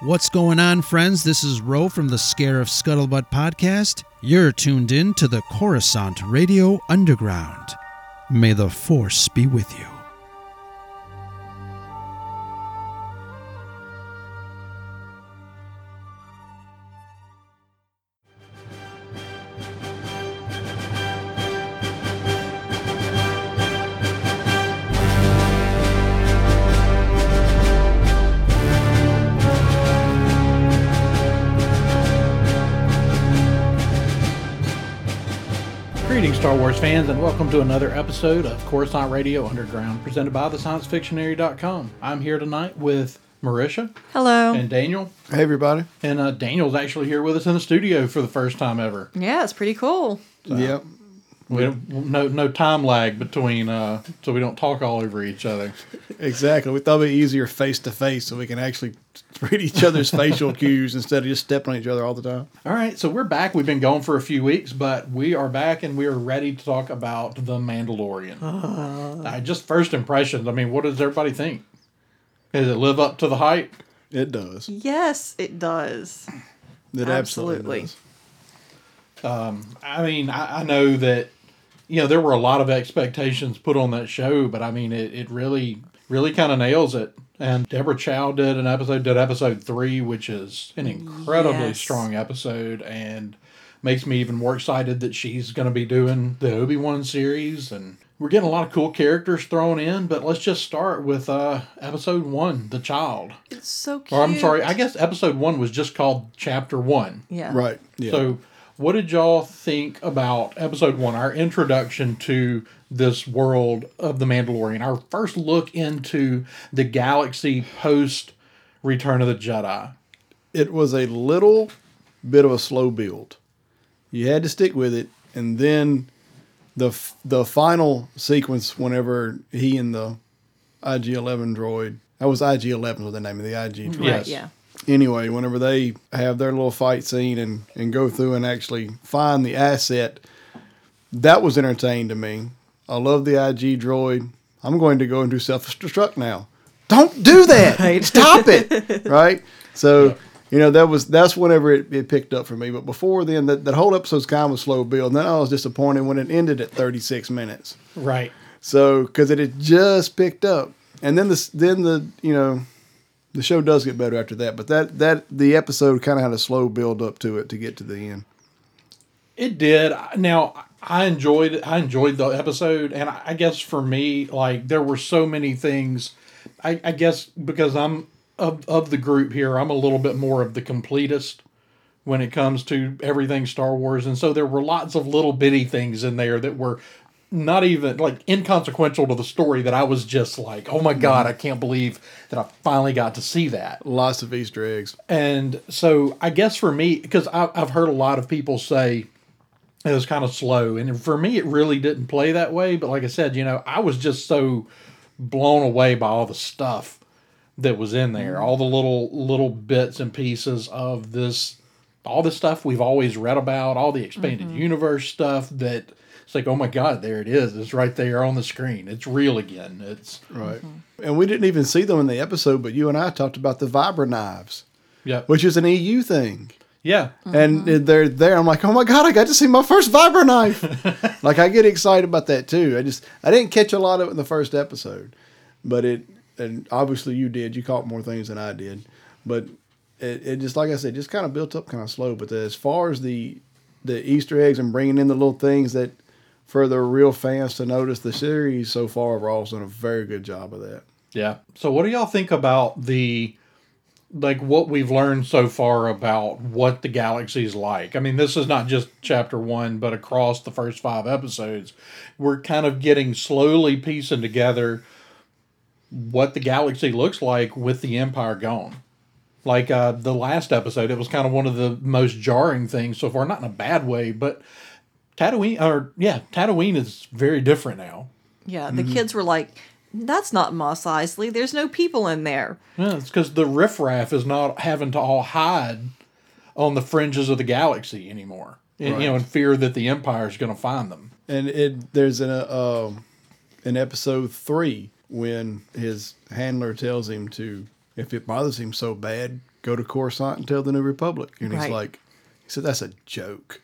What's going on, friends? This is Ro from the Scare of Scuttlebutt podcast. You're tuned in to the Coruscant Radio Underground. May the Force be with you. Star Wars fans, and welcome to another episode of Coruscant Radio Underground, presented by thesciencefictionary.com. I'm here tonight with Marisha Hello. and Daniel, Hey, everybody. and uh, Daniel's actually here with us in the studio for the first time ever. yeah, it's pretty cool. Yep. We don't, no no time lag between, uh, so we don't talk all over each other. Exactly. We thought it'd be easier face to face so we can actually read each other's facial cues instead of just stepping on each other all the time. All right, so we're back. We've been gone for a few weeks, but we are back and we are ready to talk about the Mandalorian. Uh, just first impressions. I mean, what does everybody think? Does it live up to the hype? It does. Yes, it does. It absolutely, Absolutely. does. I mean, I, I know that you know there were a lot of expectations put on that show, but I mean, it, it really, really kind of nails it. And Deborah Chow did an episode, did episode three, which is an incredibly Yes. strong episode, and makes me even more excited that she's going to be doing the Obi Wan series. And we're getting a lot of cool characters thrown in, but let's just start with uh, episode one, the child. It's so cute. Or I'm sorry, I guess episode one was just called chapter one. Yeah. Right. Yeah. So, what did y'all think about episode one, our introduction to this world of the Mandalorian, our first look into the galaxy post Return of the Jedi? it was a little bit of a slow build. You had to stick with it, and then the f- the final sequence, whenever he and the IG Eleven droid, that was IG Eleven was the name of the IG mm-hmm. droid. Right, Yes. yeah. Anyway, whenever they have their little fight scene and, and go through and actually find the asset, that was entertaining to me. I love the IG droid. I'm going to go and do self destruct now. Don't do that. Right. Stop it. right. So you know that was that's whenever it, it picked up for me. But before then, that, that whole episode's kind of a slow build. And then I was disappointed when it ended at 36 minutes. Right. So because it had just picked up, and then the then the you know the show does get better after that. But that that the episode kind of had a slow build up to it to get to the end. It did. Now, I enjoyed. I enjoyed the episode, and I I guess for me, like there were so many things. I, I guess because I'm of of the group here, I'm a little bit more of the completist when it comes to everything Star Wars, and so there were lots of little bitty things in there that were not even like inconsequential to the story that I was just like, oh my mm-hmm. god, I can't believe that I finally got to see that. Lots of Easter eggs. And so I guess for me, because I've heard a lot of people say it was kind of slow. And for me, it really didn't play that way. But like I said, you know, I was just so blown away by all the stuff that was in there, mm-hmm. all the little little bits and pieces of this, all the stuff we've always read about, all the expanded mm-hmm. universe stuff that it's like, oh my God, there it is. It's right there on the screen. It's real again. It's Right. And we didn't even see them in the episode, but you and I talked about the vibra knives, yeah, which is an EU thing. yeah, And mm-hmm. they're there. I'm like, oh my god, I got to see my first vibra knife. like I get excited about that too. I just I didn't catch a lot of it in the first episode, but it and obviously you did. You caught more things than I did, but it, it just like I said, just kind of built up kind of slow. But as far as the the Easter eggs and bringing in the little things that for the real fans to notice the series so far, Raw's done a very good job of that. Yeah. So what do y'all think about the like what we've learned so far about what the galaxy's like? I mean, this is not just chapter 1, but across the first 5 episodes, we're kind of getting slowly piecing together what the galaxy looks like with the empire gone. Like uh, the last episode, it was kind of one of the most jarring things so far, not in a bad way, but Tatooine, or yeah, Tatooine is very different now. Yeah. The kids were like, that's not Mos Eisley. There's no people in there. Yeah, it's because the riffraff is not having to all hide on the fringes of the galaxy anymore. And, You know, in fear that the Empire is going to find them. And it there's an uh, um, in episode three when his handler tells him to, if it bothers him so bad, go to Coruscant and tell the New Republic. And he's like, he said, that's a joke.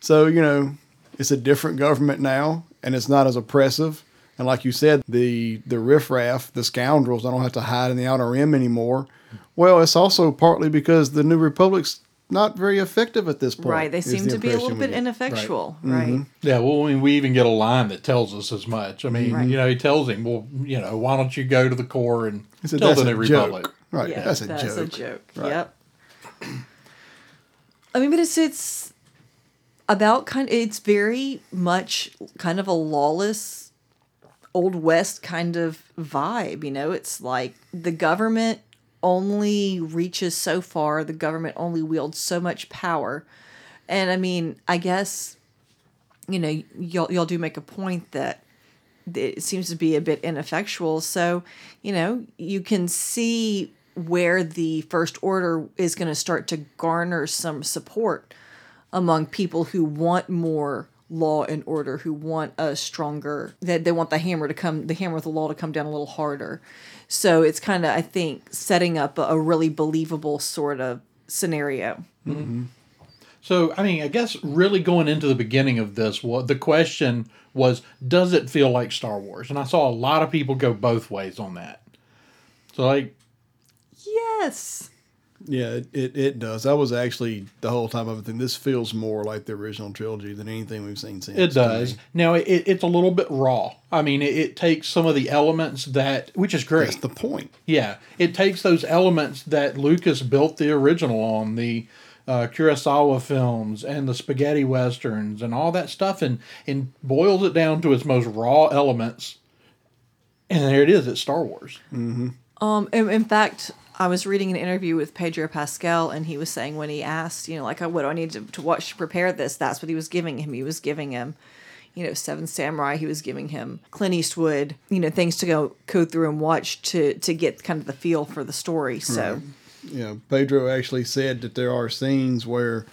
So, you know, it's a different government now and it's not as oppressive. And like you said, the, the riffraff, the scoundrels, I don't have to hide in the outer rim anymore. Well, it's also partly because the New Republic's not very effective at this point. Right. They seem the to be a little we bit get. ineffectual. Mm-hmm. Right. Yeah, well, I mean, we even get a line that tells us as much. I mean, Right. you know, he tells him, well, you know, why don't you go to the core and He said, tell the a New joke. Republic? Right. Yeah, that's a joke. That's a joke. Right. Yep. I mean, but it's it's about kind. of, It's very much kind of a lawless, old west kind of vibe. You know, it's like the government only reaches so far. The government only wields so much power, and I mean, I guess, you know, y'all y'all do make a point that it seems to be a bit ineffectual. So, you know, you can see where the First Order is going to start to garner some support among people who want more law and order, who want a stronger, that they want the hammer to come, the hammer of the law to come down a little harder. So it's kind of, I think, setting up a, a really believable sort of scenario. Mm-hmm. So, I mean, I guess really going into the beginning of this, what the question was, does it feel like Star Wars? And I saw a lot of people go both ways on that. So, like, Yes. Yeah, it, it, it does. I was actually the whole time I've been thinking this feels more like the original trilogy than anything we've seen since. It does. Now it, it's a little bit raw. I mean, it, it takes some of the elements that, which is great. That's the point. yeah, it takes those elements that Lucas built the original on the uh, Kurosawa films and the spaghetti westerns and all that stuff, and and boils it down to its most raw elements. And there it is. It's Star Wars. Um, in, in fact, I was reading an interview with Pedro Pascal, and he was saying when he asked, you know, like, uh, what do I need to, to watch to prepare this? That's what he was giving him. He was giving him, you know, Seven Samurai. He was giving him Clint Eastwood, you know, things to go go through and watch to to get kind of the feel for the story. So, Yeah, Pedro actually said that there are scenes where,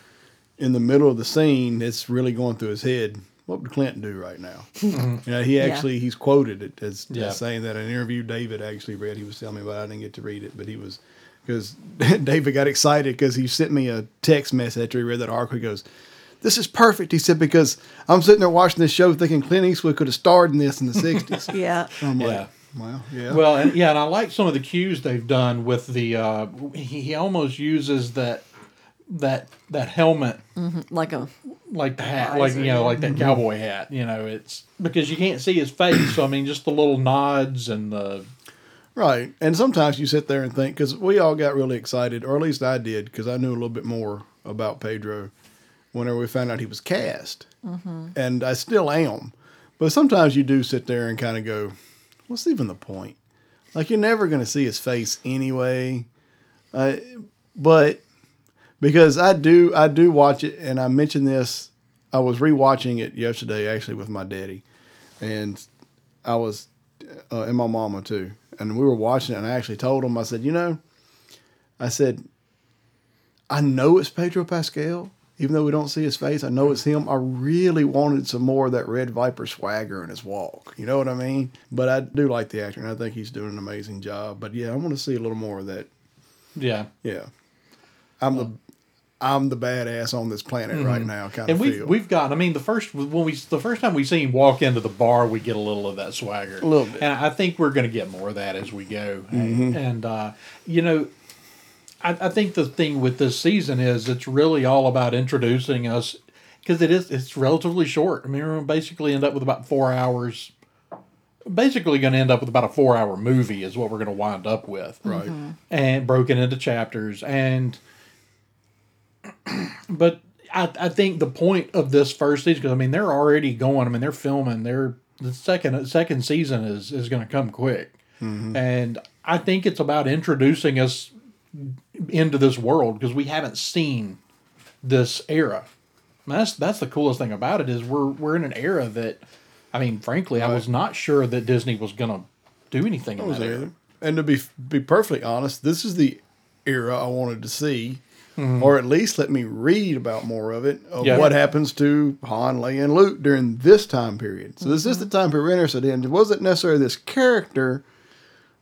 in the middle of the scene, it's really going through his head. What would Clinton do right now? yeah, he actually he's quoted it as, as saying that in an interview David actually read. He was telling me about. it. I didn't get to read it, but he was because David got excited because he sent me a text message after he read that article. He goes, "This is perfect." He said because I'm sitting there watching this show thinking Clint Eastwood could have starred in this in the '60s. yeah. I'm Yeah. like, wow, yeah. Well, and, yeah, and I like some of the cues they've done with the. Uh, he, he almost uses that that that helmet Like a, like the hat, like you know, like that cowboy hat. You know, it's because you can't see his face. So I mean, just the little nods and the Right. And sometimes you sit there and think, because we all got really excited, or at least I did, because I knew a little bit more about Pedro whenever we found out he was cast. And I still am. But sometimes you do sit there and kind of go, what's even the point? Like, you're never going to see his face anyway. Uh, but because I do, I do watch it, and I mentioned this, I was rewatching it yesterday actually with my daddy. And I was, uh, and my mama too. And we were watching it, and I actually told him, I said, you know, I said, I know it's Pedro Pascal, even though we don't see his face. I know it's him. I really wanted some more of that Red Viper swagger in his walk. You know what I mean? But I do like the actor, and I think he's doing an amazing job. But yeah, I want to see a little more of that. yeah. Yeah, I'm the I'm the badass on this planet right mm-hmm. now. Kind And of we've feel we've got. I mean, the first when we the first time we see him walk into the bar, we get a little of that swagger. A little bit. And I think we're going to get more of that as we go. Mm-hmm. And uh, you know, I, I think the thing with this season is it's really all about introducing us because it is it's relatively short. I mean, we're basically end up with about four hours. Basically, going to end up with about a four-hour movie is what we're going to wind up with right. Mm-hmm. and broken into chapters and but I, I think the point of this first season because I mean they're already going I mean they're filming they're the second second season is is going to come quick. Mm-hmm. And I think it's about introducing us into this world because we haven't seen this era. And that's that's the coolest thing about it is we're we're in an era that I mean frankly I was not sure that Disney was going to do anything in that era. And to be be perfectly honest, this is the era I wanted to see, Mm-hmm. or at least let me read about more of it of Yeah. what happens to Han, Leia, and Luke during this time period. So this is the mm-hmm. time period we're interested in. It wasn't necessarily this character,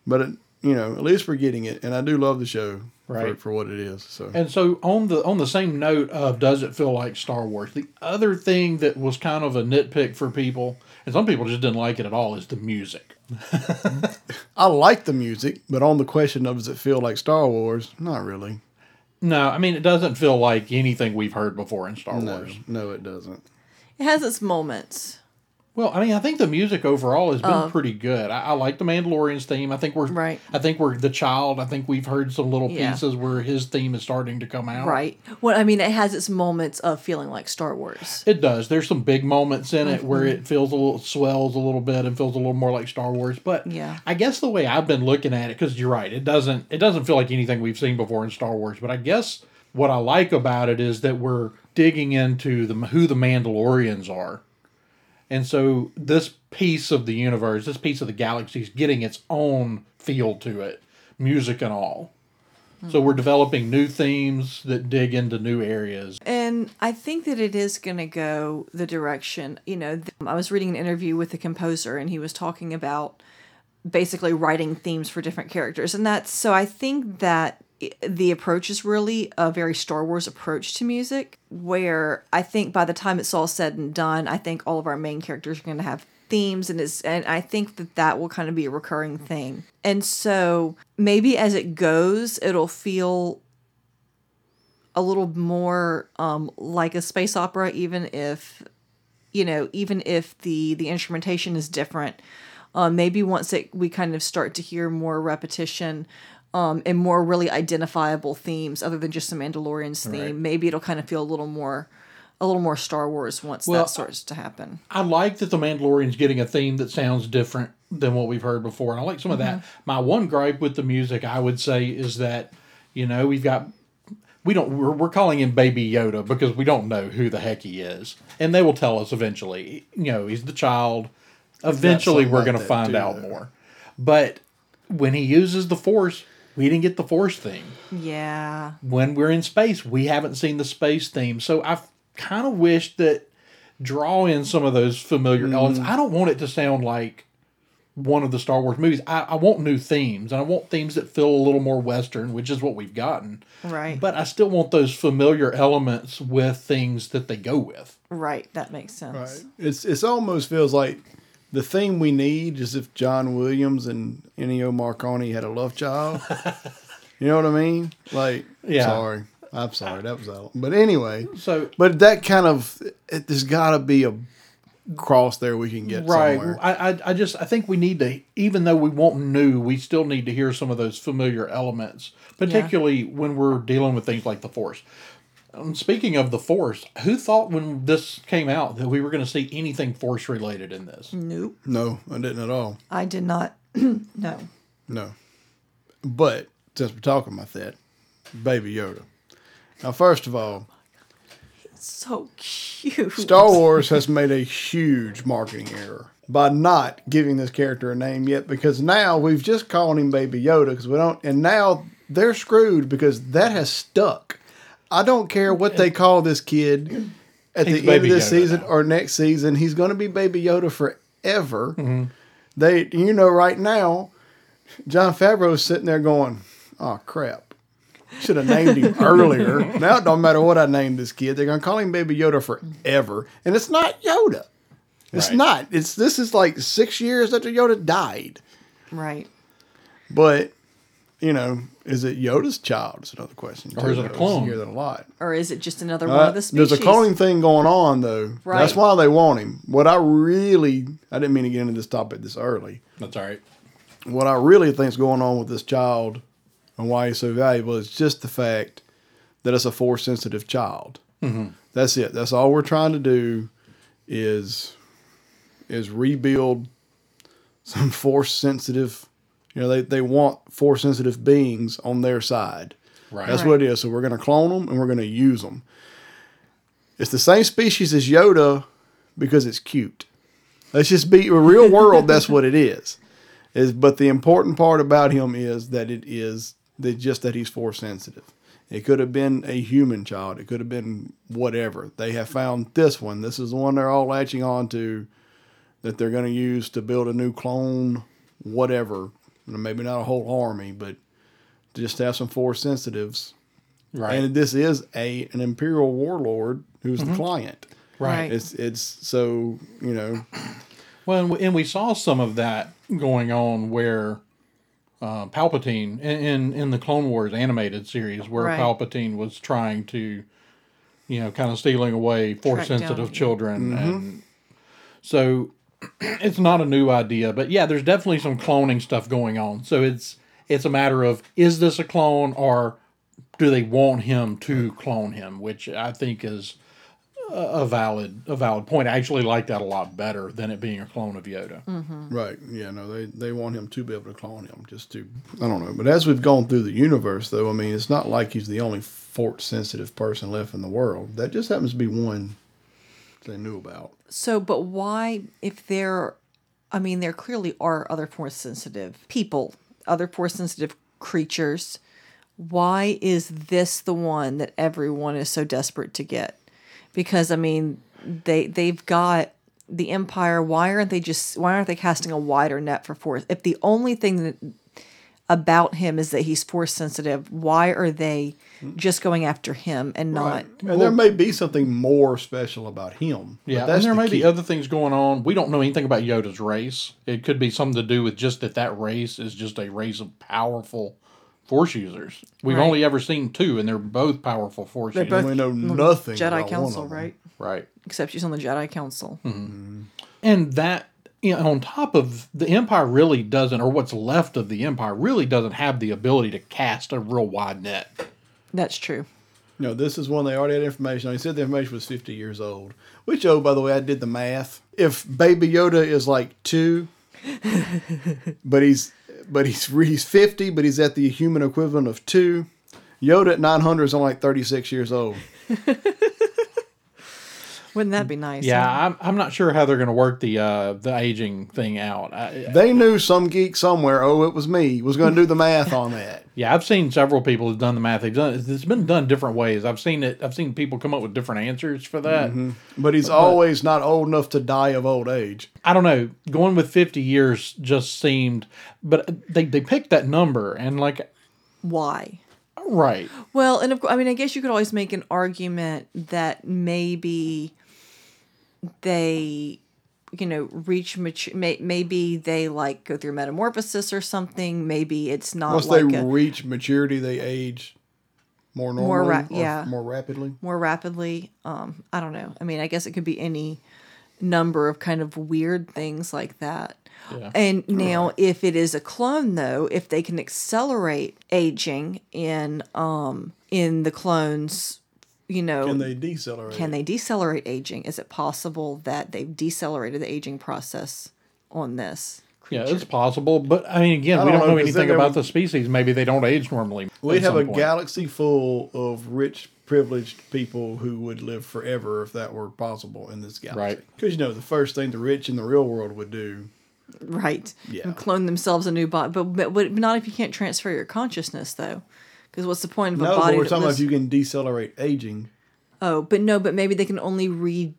but it, you know, at least we're getting it, and I do love the show for, Right. for what it is. So And so on the on the same note of does it feel like Star Wars? The other thing that was kind of a nitpick for people, and some people just didn't like it at all, is the music. I like the music, but on the question of does it feel like Star Wars? Not really. No, I mean it doesn't feel like anything we've heard before in Star No, Wars. no, it doesn't. It has its moments. Well, I mean, I think the music overall has been pretty good. I, I like the Mandalorian's theme. I think we're Right. I think we're the child. I think we've heard some little Yeah. pieces where his theme is starting to come out. Right. Well, I mean, it has its moments of feeling like Star Wars. It does. There's some big moments in it where Mm-hmm. it feels a little swells a little bit and feels a little more like Star Wars. But Yeah. I guess the way I've been looking at it, because you're right, it doesn't it doesn't feel like anything we've seen before in Star Wars. But I guess what I like about it is that we're digging into the who the Mandalorians are, and so this piece of the universe, this piece of the galaxy, is getting its own feel to it, music and all. So we're developing new themes that dig into new areas. And I think that it is going to go the direction, you know, th- I was reading an interview with the composer and he was talking about basically writing themes for different characters. And that's so I think that the approach is really a very Star Wars approach to music, where I think by the time it's all said and done, I think all of our main characters are going to have themes and is and I think that that will kind of be a recurring thing. And so maybe as it goes, it'll feel a little more um, like a space opera, even if you know, even if the the instrumentation is different. Um, maybe once it we kind of start to hear more repetition um, and more really identifiable themes, other than just the Mandalorian's theme, Right. maybe it'll kind of feel a little more a little more Star Wars once Well, that starts to happen. I like that the Mandalorian's getting a theme that sounds different than what we've heard before. And I like some of that. My one gripe with the music, I would say, is that, you know, we've got we don't we're, we're calling him baby yoda because we don't know who the heck he is and they will tell us eventually you know he's the child eventually we're like going to find out more but when he uses the force we didn't get the force theme Yeah, when we're in space, we haven't seen the space theme. So I kind of wish that draw in some of those familiar mm. elements. I don't want it to sound like one of the Star Wars movies. I, I want new themes, and I want themes that feel a little more Western, which is what we've gotten. right, But I still want those familiar elements with things that they go with. right. That makes sense. Right. It's it's almost feels like the theme we need is if John Williams and Ennio Morricone had a love child. you know what I mean? Like, Yeah. sorry, I'm sorry, that was out. But anyway, So but that kind of it, there's got to be a cross there we can get right, somewhere. I, I I just I think we need to, even though we want new, we still need to hear some of those familiar elements, particularly when we're dealing with things like the Force. Um, speaking of the Force, who thought when this came out that we were going to see anything Force related in this? Nope, No, I didn't at all. I did not. no. No. But since we're talking about that, Baby Yoda. Now, first of all, it's So cute. Star Wars has made a huge marketing error by not giving this character a name yet because now we've just called him Baby Yoda because we don't, and now they're screwed because that has stuck. I don't care what they call this kid at He's the end of this Yoda season now. or next season. He's going to be Baby Yoda forever. Mm-hmm. They, you know, right now, Jon Favreau is sitting there going, "Oh crap." Should have named him earlier. Now it don't matter what I named this kid. They're gonna call him Baby Yoda forever, and it's not Yoda. It's Right. not. It's this is like six years after Yoda died. Right. But you know, is it Yoda's child? Is another question. Or is it a too. I clone? hear that a lot. Or is it just another one Uh, of the species? there's a cloning thing going on though. Right. That's why they want him. What I really, I didn't mean to get into this topic this early. That's all right. what I really think is going on with this child and why he's so valuable is just the fact that it's a force sensitive child. Mm-hmm. That's it. That's all we're trying to do is is rebuild some force sensitive. You know, they, they want force sensitive beings on their side. Right. That's what it is. So we're going to clone them and we're going to use them. It's the same species as Yoda because it's cute. Let's just be a real world. that's what it is. Is but the important part about him is that it is that just that he's force sensitive. It could have been a human child. It could have been whatever. They have found this one. This is the one they're all latching on to that they're going to use to build a new clone, whatever maybe not a whole army, but just have some force sensitives. Right. And this is a an imperial warlord who's the client. right. It's it's so you know Well, and we, saw some of that going on where uh, Palpatine in, in in the Clone Wars animated series, where Right. Palpatine was trying to, you know, kind of stealing away force Track sensitive down. children, and so it's not a new idea, but yeah, there's definitely some cloning stuff going on. So it's it's a matter of is this a clone or do they want him to clone him, which I think is a a valid a valid point. I actually like that a lot better than it being a clone of Yoda. Mm-hmm. Right. Yeah. No, they they want him to be able to clone him, just to I don't know. But as we've gone through the universe, though, I mean, it's not like he's the only force sensitive person left in the world. That just happens to be one they knew about. So, but why, if there, I mean, there clearly are other force sensitive people, other force sensitive creatures. Why is this the one that everyone is so desperate to get? Because I mean, they they've got the empire. Why aren't they just? Why aren't they casting a wider net for force? If the only thing that about him is that he's force sensitive, why are they just going after him and not? And there may be something more special about him. but Yeah, and there the may be other things going on. We don't know anything about Yoda's race. It could be something to do with just that that race is just a race of powerful force users. We've Right. only ever seen two, and they're both powerful force They're users. both We know nothing Jedi about one Council, of them. right? right. Except she's on the Jedi Council. Mm-hmm. And that, you know, on top of the Empire really doesn't, or what's left of the Empire really doesn't have the ability to cast a real wide net. That's true. No, this is one they already had information on. He said the information was 50 years old. Which, oh, by the way, I did the math. If Baby Yoda is like two, but he's but he's he's 50, but he's at the human equivalent of two. Yoda at 900 is only like 36 years old. Wouldn't that be nice? Yeah, huh? I'm, I'm not sure how they're going to work the uh, the aging thing out. I, They knew some geek somewhere, oh, it was me, was going to do the math on that. Yeah, I've seen several people who've done the math. They've done it's been done different ways. I've seen it. I've seen people come up with different answers for that. But he's always not old enough to die of old age. I don't know. Going with fifty years just seemed, but they they picked that number and like Why? right. Well, and of course, I mean, I guess you could always make an argument that maybe they, you know, reach mature. May, maybe they like go through metamorphosis or something. Maybe it's not Once like they a, reach maturity, they age more normally, ra- or yeah. more rapidly. more rapidly. Um, I don't know. I mean, I guess it could be any number of kind of weird things like that. Yeah. And now, if it is a clone, though, if they can accelerate aging in um in the clones, you know, Can they decelerate? can they decelerate aging? Is it possible that they've decelerated the aging process on this? Yeah, it's possible, but I mean, again, I we don't don't know, know 'cause then anything about would- the species. Maybe they don't age normally. We'd have a point. galaxy full of rich, privileged people who would live forever if that were possible in this galaxy. Right. Because you know the first thing the rich in the real world would do. right. Yeah. And clone themselves a new body, but, but but not if you can't transfer your consciousness, though. Because what's the point of a No, but body? we're that talking about if you can decelerate aging. Oh, but no, but maybe they can only re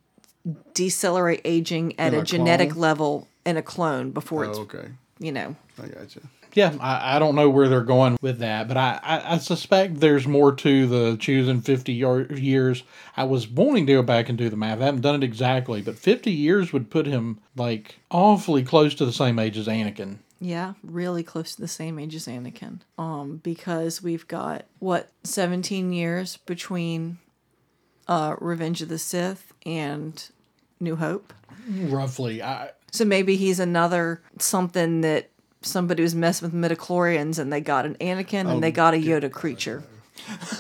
decelerate aging at In a, a genetic clone? level in a clone before Oh, it's okay. you know. I gotcha. Yeah, I, I don't know where they're going with that, but I, I, I suspect there's more to the choosing 50 yar- years. I was wanting to go back and do the math. I haven't done it exactly, but 50 years would put him like awfully close to the same age as Anakin. Yeah, really close to the same age as Anakin. Um, because we've got what seventeen years between uh Revenge of the Sith and New Hope. Roughly. I, So maybe he's another something that somebody was messing with midichlorians and they got an Anakin and they got a Yoda creature.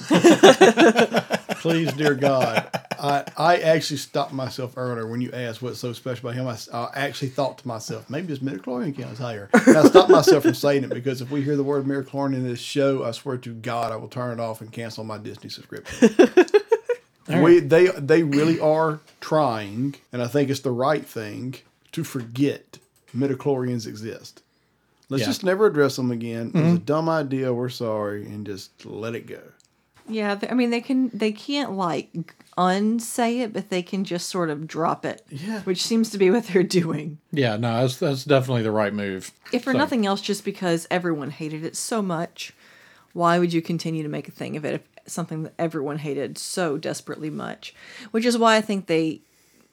Please, dear God. I, I actually stopped myself earlier when you asked what's so special about him. I actually thought to myself, maybe his midichlorian count is higher. And I stopped myself from saying it because if we hear the word midichlorian in this show, I swear to God, I will turn it off and cancel my Disney subscription. we they they really are trying, and I think it's the right thing to forget midichlorians exist. Let's Yeah. just never address them again. It was a mm-hmm. dumb idea. We're sorry, and just let it go. Yeah, I mean they can they can't like unsay it, but they can just sort of drop it. Yeah. Which seems to be what they're doing. Yeah, no, that's that's definitely the right move. If for So- nothing else, just because everyone hated it so much, why would you continue to make a thing of it if something that everyone hated so desperately much? Which is why I think they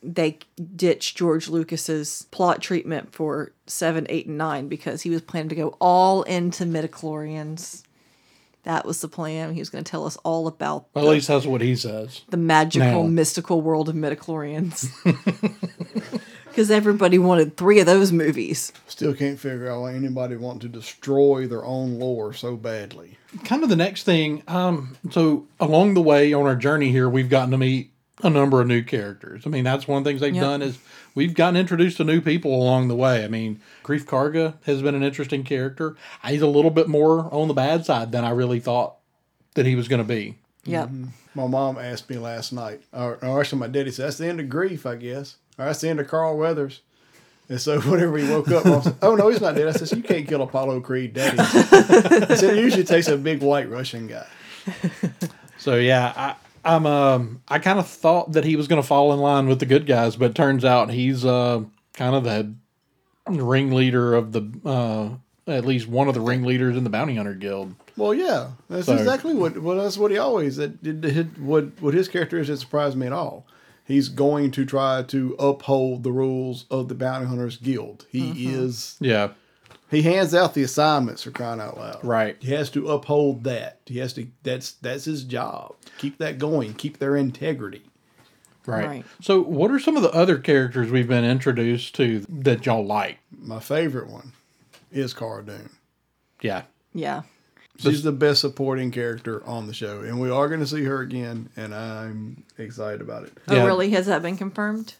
they ditched George Lucas's plot treatment for seven, eight, and nine because he was planning to go all into midichlorians. That was the plan. He was going to tell us all about Well, at least that's what he says. the magical, Now. mystical world of midichlorians. Because everybody wanted three of those movies. Still can't figure out why anybody want to destroy their own lore so badly. Kind of the next thing. Um, so along the way on our journey here, we've gotten to meet a number of new characters. I mean, that's one of the things they've Yep. done is we've gotten introduced to new people along the way. I mean, Greef Karga has been an interesting character. He's a little bit more on the bad side than I really thought that he was going to be. Yep. Mm-hmm. My mom asked me last night, or, or actually my daddy said, that's the end of Greef, I guess. Or that's the end of Carl Weathers. And so whenever he woke up, I said, oh, no, he's not dead. I said, you can't kill Apollo Creed, daddy. I said, it usually takes a big white Russian guy. So yeah, I, I'm um I kind of thought that he was going to fall in line with the good guys, but turns out he's uh kind of the ringleader of the uh at least one of the ringleaders in the bounty hunter guild. Well, yeah, that's So- exactly what. Well, that's what he always. That did did- what what his character is. It surprised me at all. He's going to try to uphold the rules of the bounty hunters guild. He Mm-hmm. is. Yeah, He hands out the assignments for crying out loud. Right. He has to uphold that. He has to. That's that's his job. Keep that going. Keep their integrity. right. Right. So what are some of the other characters we've been introduced to that y'all like? My favorite one is Cara Dune. Yeah. Yeah. She's the best supporting character on the show, and we are going to see her again, and I'm excited about it. Oh, Yeah. really? Has that been confirmed?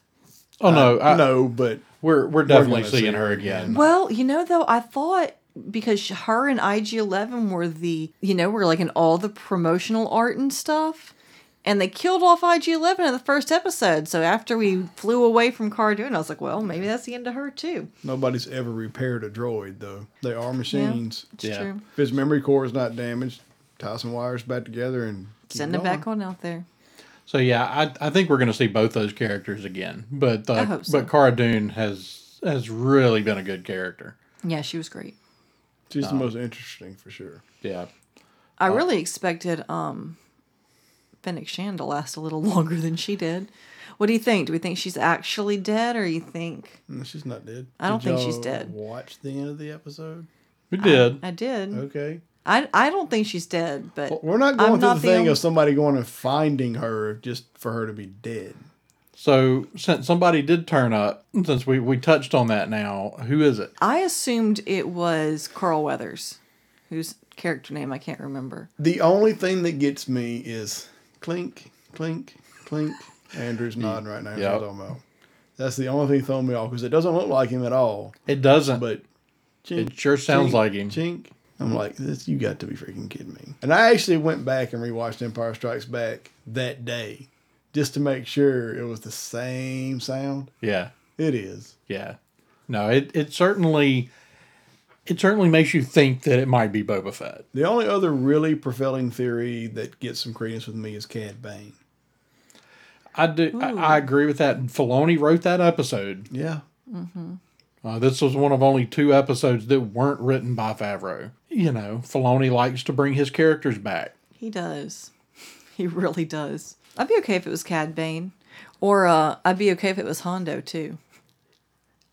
Oh no, uh, I, no, but we're we're definitely gonna see seeing her her again. again. Well, you know, though, I thought because her and IG Eleven were the, you know, were like in all the promotional art and stuff, and they killed off IG Eleven in the first episode. So after we flew away from Cara Dune, I was like, well, maybe that's the end of her too. nobody's ever repaired a droid though. They are machines. It's Yeah. true. If his memory core is not damaged, tie some wires back together and Send it back on out there. So yeah, I I think we're going to see both those characters again. But uh, I hope so. but Cara Dune has has really been a good character. Yeah, she was great. She's the most interesting for sure. Yeah. I really expected um Fennec Shand to last a little longer than she did. What do you think? Do we think she's actually dead, or you think No, she's not dead. I don't Did think she's y'all dead. Watch the end of the episode. We did. I did? Okay. I I don't think she's dead, but We're not going I'm through not the the thing only- of somebody going and finding her just for her to be dead. So since somebody did turn up, since we, we touched on that now, who is it? I assumed it was Carl Weathers, whose character name I can't remember. The only thing that gets me is clink, clink, clink. Andrew's mm. nodding right now. That's Yep. I'm talking about. That's the only thing throwing me off because it doesn't look like him at all. It doesn't. But chink, It sure sounds chink, like him. Chink. I'm like, this. You got to be freaking kidding me. And I actually went back and rewatched Empire Strikes Back that day, just to make sure it was the same sound. yeah. It is. Yeah. No, it, it certainly it certainly makes you think that it might be Boba Fett. The only other really prevailing theory that gets some credence with me is Cad Bane. I do I, I agree with that. And Filoni wrote that episode. Yeah. Mm-hmm. Uh, this was one of only two episodes that weren't written by Favreau. You know, Filoni likes to bring his characters back. He does. He really does. I'd be okay if it was Cad Bane. Or uh, I'd be okay if it was Hondo too.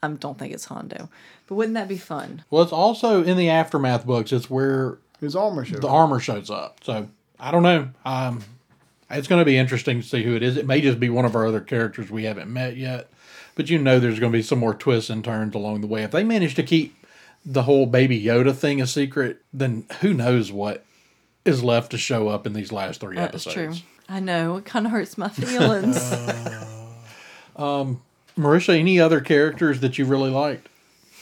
I don't think it's Hondo. But wouldn't that be fun? Well, it's also in the aftermath books. It's where His armor show. the armor shows up. So I don't know. Um, it's going to be interesting to see who it is. It may just be one of our other characters we haven't met yet, but you know, there's going to be some more twists and turns along the way. If they manage to keep the whole Baby Yoda thing a secret, then who knows what is left to show up in these last three That's episodes. true. I know. It kind of hurts my feelings. Marisha, any other characters that you really liked?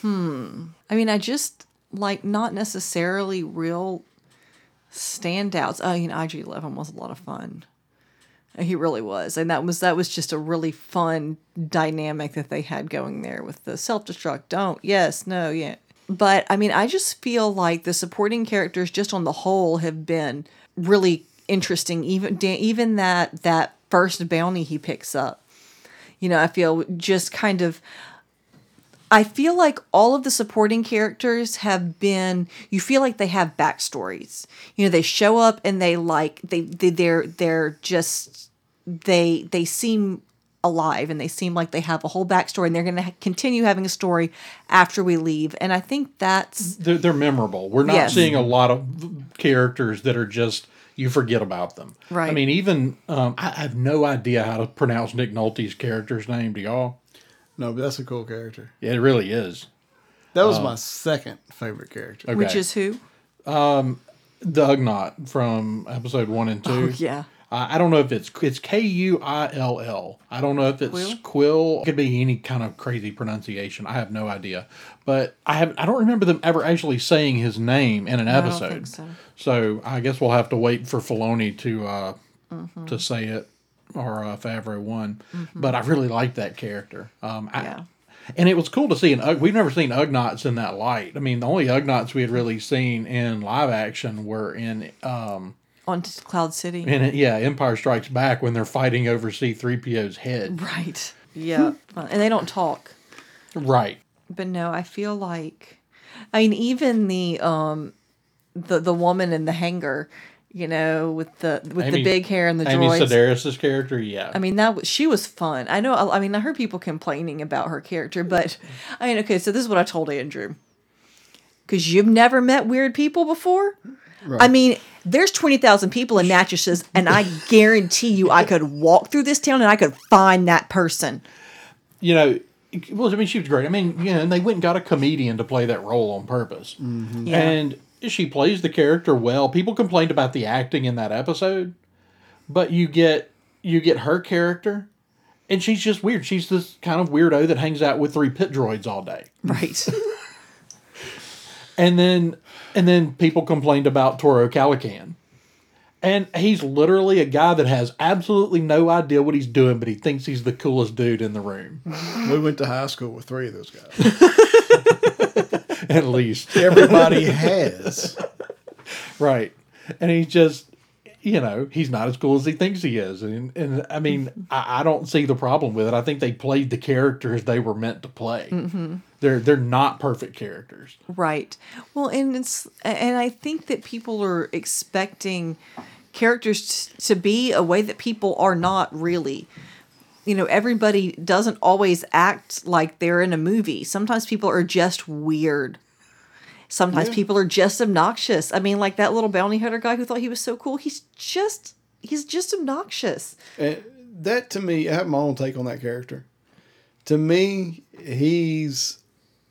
Hmm. I mean, I just like not necessarily real standouts. Oh, you know, IG Eleven was a lot of fun. He really was, and that was that was just a really fun dynamic that they had going there with the self destruct. Don't yes, no, yeah. But I mean, I just feel like the supporting characters, just on the whole, have been really interesting. Even even that that first bounty he picks up. You know, I feel just kind of. I feel like all of the supporting characters have been. You feel like they have backstories. You know, they show up and they like they, they they're they're just they they seem alive and they seem like they have a whole backstory and they're going to continue having a story after we leave. And I think that's They're, they're memorable. We're not Yes. seeing a lot of characters that are just you forget about them. Right i mean, even um, I, I have no idea how to pronounce Nick Nolte's character's name. Do y'all? No, but that's a cool character. Yeah, it really is. That was my second favorite character. Okay. which is who? the Ugnaught from episode one and two. Oh, yeah. I I don't know if it's it's K U I L L. I don't know if it's Quill? Quill. It could be any kind of crazy pronunciation. I have no idea. But I have I don't remember them ever actually saying his name in an I don't episode. think so. So I guess we'll have to wait for Filoni to uh, Mm-hmm. to say it or uh, Favreau one. But I really liked that character. Um, I, Yeah. And it was cool to see an Ug- we've never seen Ugnaughts in that light. I mean, the only Ugnaughts we had really seen in live action were in um On Cloud City. in yeah Empire Strikes Back when they're fighting over C three PO's head. Right. Yeah. and they don't talk. Right. But no, I feel like I mean even the um the the woman in the hangar, you know, with the with Amy- the big hair and the Amy droids. Sedaris' character, yeah. I mean that was she was fun. I know. I mean, I heard people complaining about her character, but I mean, okay. So this is what I told Andrew. Because you've never met weird people before. I mean, there's twenty thousand people in Natchez, and I guarantee you, I could walk through this town and I could find that person. you know, well, I mean, she was great. I mean, you know, and they went and got a comedian to play that role on purpose. Yeah. And she plays the character well. People complained about the acting in that episode, but you get you get her character, and she's just weird. She's this kind of weirdo that hangs out with three pit droids all day. Right. And then and then people complained about Toro Calican. And he's literally a guy that has absolutely no idea what he's doing, but he thinks he's the coolest dude in the room. We went to high school with three of those guys. At least. Everybody has. Right. And he's just you know, he's not as cool as he thinks he is. And and I mean, I, I don't see the problem with it. I think they played the characters they were meant to play. Mm-hmm. They're they're not perfect characters. Right. Well, and it's and I think that people are expecting characters t- to be a way that people are not really. You know, everybody doesn't always act like they're in a movie. Sometimes people are just weird. Sometimes Yeah. people are just obnoxious. I mean, like that little bounty hunter guy who thought he was so cool. He's just he's just obnoxious. And that to me, I have my own take on that character. To me, he's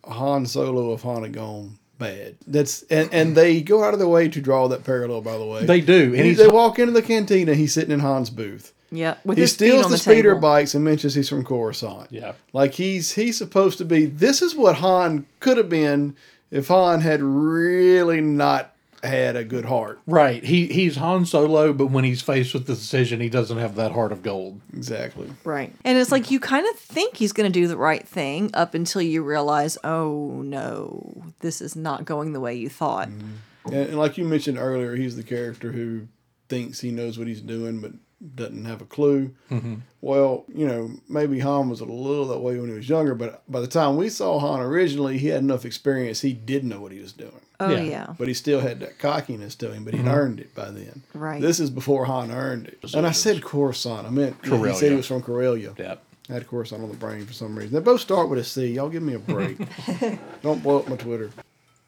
Han Solo of Han had gone bad. That's and, and they go out of their way to draw that parallel. By the way, They do. And He- he's they walk into the cantina. He's sitting in Han's booth. Yeah, with He his feet steals on the, the, speeder table. bikes and mentions he's from Coruscant. Yeah. like he's he's supposed to be. This is what Han could have been if Han had really not had a good heart. Right. He he's Han Solo, but when he's faced with the decision, he doesn't have that heart of gold. Exactly. Right. And it's like you kind of think he's going to do the right thing up until you realize, oh no, this is not going the way you thought. Mm-hmm. And, and like you mentioned earlier, he's the character who thinks he knows what he's doing, but doesn't have a clue. Mm-hmm. Well, you know, maybe Han was a little that way when he was younger, but by the time we saw Han originally, he had enough experience. He did know what he was doing, Oh Yeah. yeah. but he still had that cockiness to him. But he'd mm-hmm. earned it by then. Right. This is before Han earned it. And I said Coruscant. I meant he said he was from Corellia. Yep. I had Coruscant on the brain for some reason. They both start with a C. Y'all give me a break. Don't blow up my Twitter.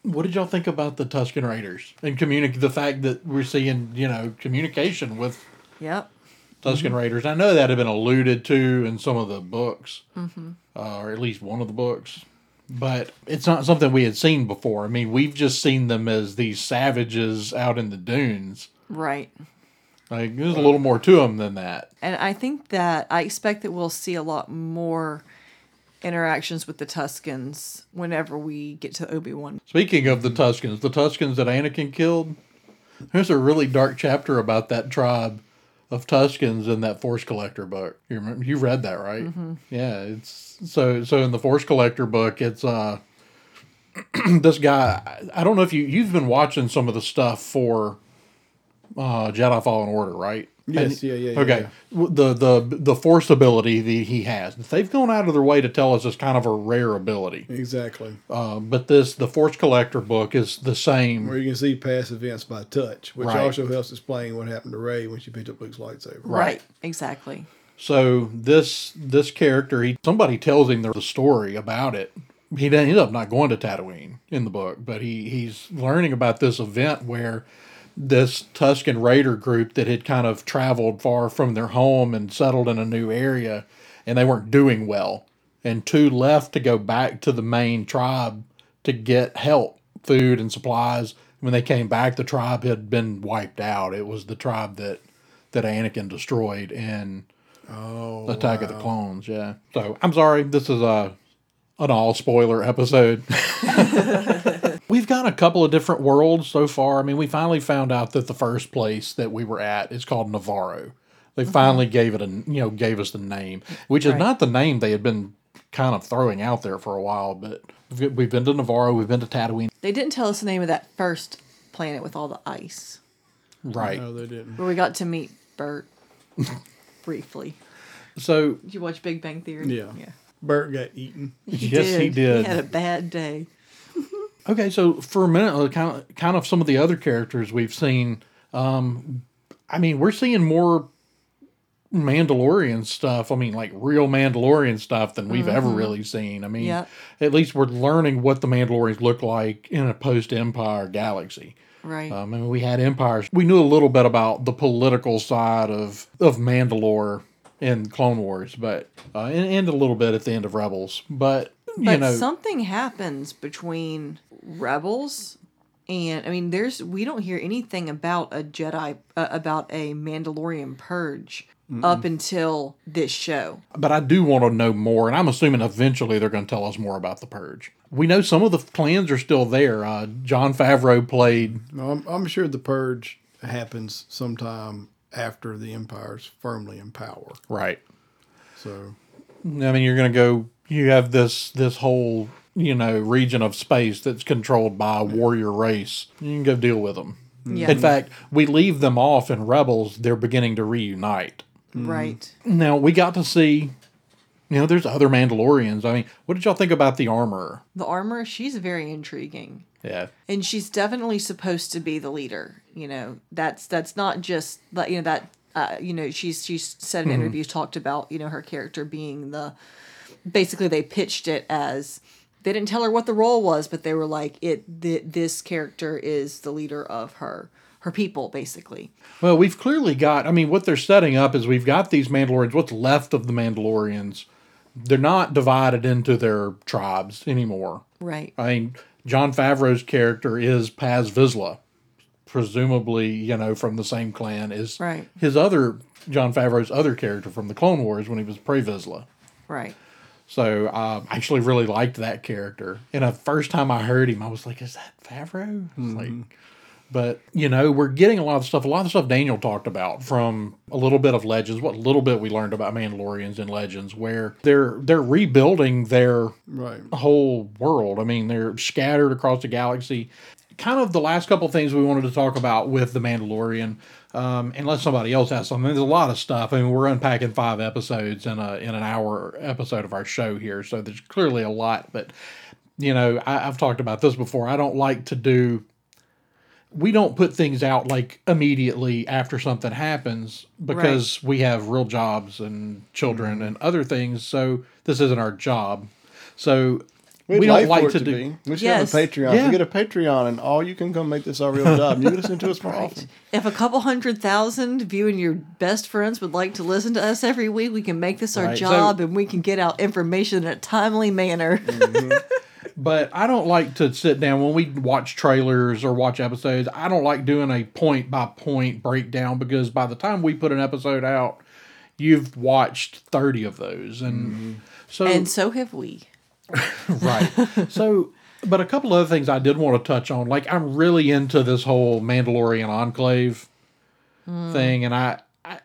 What did y'all think about the Tusken Raiders and communic the fact that we're seeing, you know, communication with Yep. Tusken Raiders? I know that had been alluded to in some of the books, uh, or at least one of the books, but it's not something we had seen before. I mean, we've just seen them as these savages out in the dunes. Right. Like, there's a little more to them than that. And I think that I expect that we'll see a lot more interactions with the Tuskens whenever we get to Obi Wan. Speaking of the Tuskens, the Tuskens that Anakin killed, there's a really dark chapter about that tribe of Tuskens in that Force Collector book. You remember, you read that, right? Yeah, it's so so in the Force Collector book, it's uh this guy. I don't know if you you've been watching some of the stuff for uh, Jedi Fallen Order, right? Yes, yeah, yeah, yeah, Okay, W- the the the Force ability that he has, they've gone out of their way to tell us it's kind of a rare ability. Exactly. Uh, but this the Force Collector book is the same. Where you can see past events by touch, which Right. also helps explain what happened to Rey when she picked up Luke's lightsaber. Right. Exactly. So this this character, he somebody tells him the story about it. He ended up not going to Tatooine in the book, but he he's learning about this event where this Tusken Raider group that had kind of traveled far from their home and settled in a new area, and they weren't doing well. And two left to go back to the main tribe to get help, food and supplies. When they came back, the tribe had been wiped out. It was the tribe that that Anakin destroyed in Oh, Attack of the Clones, yeah. So I'm sorry, this is a an all spoiler episode. We've got a couple of different worlds so far. I mean, we finally found out that the first place that we were at is called Navarro. They finally gave it a you know gave us the name, which is Right. not the name they had been kind of throwing out there for a while. But we've we've been to Navarro, we've been to Tatooine, They didn't tell us the name of that first planet with all the ice, right? No, they didn't. where we got to meet Bert briefly. So Did you watch Big Bang Theory? Yeah. Yeah. Bert got eaten. Yes, he did. He had a bad day. Okay, so for a minute, uh, kind of, kind of some of the other characters we've seen. Um, I mean, we're seeing more Mandalorian stuff. I mean, like real Mandalorian stuff than we've ever really seen. I mean, Yeah. at least we're learning what the Mandalorians look like in a post-Empire galaxy. Right. Um, I mean, we had empires. We knew a little bit about the political side of of Mandalore in Clone Wars, but uh, and, and a little bit at the end of Rebels. But you but know, something happens between rebels and I mean, there's we don't hear anything about a Jedi uh, about a Mandalorian purge up until this show. but I do want to know more, and I'm assuming eventually they're going to tell us more about the purge. We know some of the clans are still there. Uh, Jon Favreau played No, I'm, I'm sure the purge happens sometime after the empire's firmly in power. right. So I mean, you're going to go. You have this this whole you know region of space that's controlled by a warrior race. You can go deal with them. Yeah. In fact, we leave them off in Rebels. They're beginning to reunite. Right. Now we got to see. You know, there's other Mandalorians. I mean, what did y'all think about the armor? The armor, she's very intriguing. Yeah, and she's definitely supposed to be the leader you know that's that's not just that you know that uh, you know she's she's said in interviews talked about you know her character being the basically they pitched it as they didn't tell her what the role was but they were like it th- this character is the leader of her her people basically Well, we've clearly got. I mean, what they're setting up is we've got these Mandalorians. What's left of the Mandalorians? They're not divided into their tribes anymore. right I mean, Jon Favreau's character is Paz Vizsla, presumably, you know, from the same clan as Right. his other Jon Favreau's other character from the Clone Wars when he was Pre Vizsla. right So um, I actually really liked that character. And the first time I heard him, I was like, "Is that Favreau?" It's Like, but you know, we're getting a lot of stuff. A lot of stuff Daniel talked about from a little bit of Legends. What little bit we learned about Mandalorians in Legends, where they're they're rebuilding their right. whole world. I mean, they're scattered across the galaxy. Kind of the last couple things we wanted to talk about with the Mandalorian, um, unless somebody else has something. There's a lot of stuff. I mean, we're unpacking five episodes in a in an hour episode of our show here, so there's clearly a lot. But you know, I, I've talked about this before. I don't like to do. We don't put things out like immediately after something happens because we have real jobs and children and other things. So this isn't our job. So We'd we don't like, like for to it to do. be. We should Yes. have a Patreon. Yeah. We get a Patreon, and all you can come make this our real job. You can listen to us more often. if a couple hundred thousand of you and your best friends would like to listen to us every week, we can make this our Right, so- job and we can get out information in a timely manner. Mm-hmm. But I don't like to sit down when we watch trailers or watch episodes. I don't like doing a point by point breakdown because by the time we put an episode out, you've watched 30 of those. And mm-hmm. so, and so have we. right. So, but a couple other things I did want to touch on. Like, I'm really into this whole Mandalorian Enclave hmm. thing. And I, I,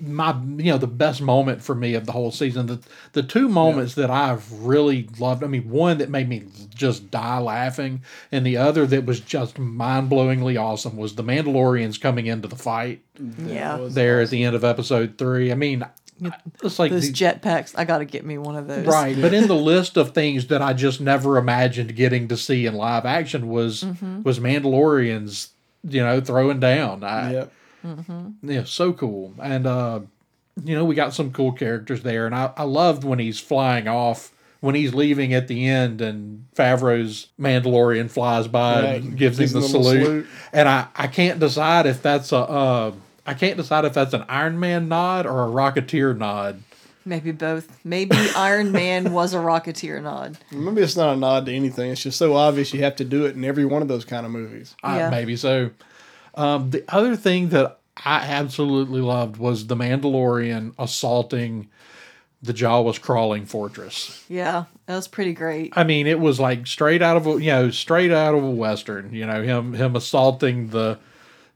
my you know the best moment for me of the whole season. The the two moments that I've really loved. I mean, one that made me just die laughing, and the other that was just mind blowingly awesome was the Mandalorians coming into the fight Yeah. there at the end of episode three. I mean, it's like Those the- jetpacks, I got to get me one of those. Right, but in the list of things that I just never imagined getting to see in live action was was Mandalorians, you know, throwing down. I, Yep. Yeah, so cool, and uh, you know, we got some cool characters there, and I I loved when he's flying off. When he's leaving at the end, and Favreau's Mandalorian flies by Right, and gives him gives the him a salute, salute. and I, I can't decide if that's a uh, I can't decide if that's an Iron Man nod or a Rocketeer nod. Maybe both. Maybe Iron Man was a Rocketeer nod. Maybe it's not a nod to anything. It's just so obvious you have to do it in every one of those kind of movies. Uh, Yeah. maybe so. Um, the other thing that I absolutely loved was the Mandalorian assaulting the Jawas crawling fortress. Yeah, that was pretty great. I mean, it was like straight out of a you know straight out of a western. You know him him assaulting the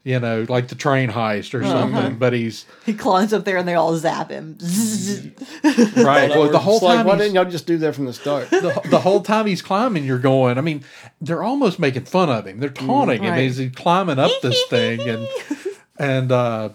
you know like the train heist or uh-huh. something. But he's He climbs up there and they all zap him. right. well, the whole It's like, why didn't y'all just do that from the start? the, the whole time he's climbing, you're going. I mean, they're almost making fun of him. They're mm, taunting him Right. as he's climbing up this thing, and and uh,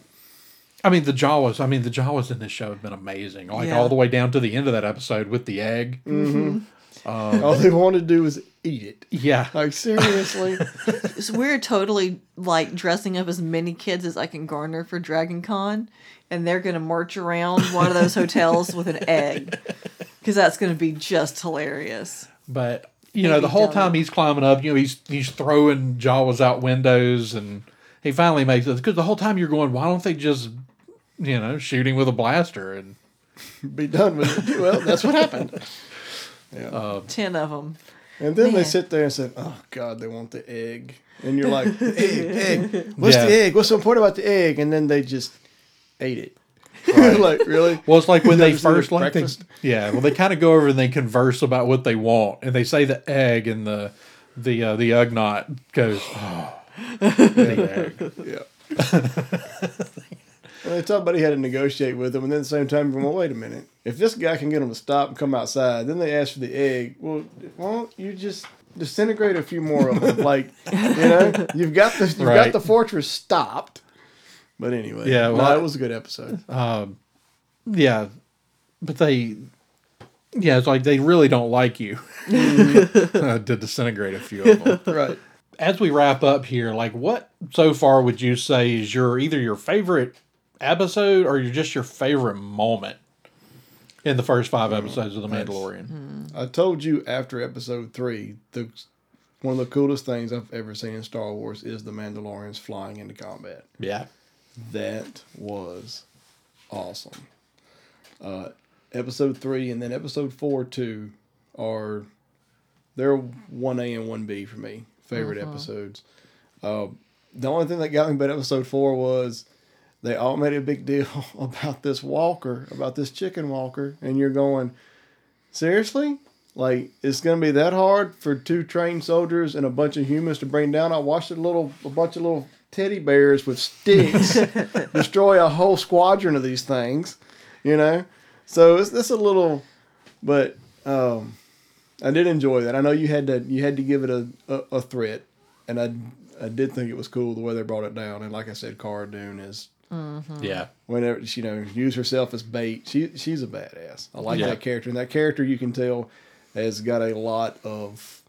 I mean the Jawas. I mean the Jawas in this show have been amazing. Like Yeah. all the way down to the end of that episode with the egg. Mm-hmm. Mm-hmm. Um, All they want to do is eat it. Yeah, Like seriously, so we're totally like dressing up as many kids as I can garner for Dragon Con, and they're gonna march around one of those hotels with an egg, because that's gonna be just hilarious. but you know the whole don't. time he's climbing up, you know he's he's throwing Jawas out windows, and he finally makes it because the whole time you're going, why don't they just you know shooting with a blaster and be done with it. Well, that's what happened. Ten of them. And then they sit there and say, "Oh God, they want the egg," and you're like, "Egg, egg. What's Yeah. the egg? What's so important about the egg?" And then they just ate it. like really? Well, it's like when they first like they, yeah. Well, they kind of go over and they converse about what they want, and they say the egg, and the the uh, the Ugnaught goes, oh, the egg. Yeah. And they talk about he had to negotiate with them, and then at the same time, well, wait a minute. If this guy can get them to stop and come outside, then they ask for the egg. Well, why don't you just disintegrate a few more of them? like, you know, you've got the you've Right. got the fortress stopped. But anyway, Yeah, no, well, it was a good episode. Yeah, but they, yeah, it's like they really don't like you uh, to disintegrate a few of them. right. As we wrap up here, like what so far would you say is your either your favorite episode or your just your favorite moment in the first five episodes of The Mandalorian? I told you after episode three, the one of the coolest things I've ever seen in Star Wars is the Mandalorians flying into combat. Yeah. That was awesome. Uh, episode three and then episode four two are they're one A and one B for me favorite episodes. Uh, the only thing that got me about episode four was they all made a big deal about this walker, about this chicken walker, and you're going, seriously? Like it's gonna be that hard for two trained soldiers and a bunch of humans to bring down? I watched a little, a bunch of little teddy bears with sticks destroy a whole squadron of these things, you know. So it's it's a little, but um, I did enjoy that. I know you had to you had to give it a, a, a threat, and I I did think it was cool the way they brought it down. And like I said, Cara Dune is Mm-hmm. Yeah. whenever she, you know use herself as bait. She she's a badass. I like Yeah. that character, and that character you can tell has got a lot of.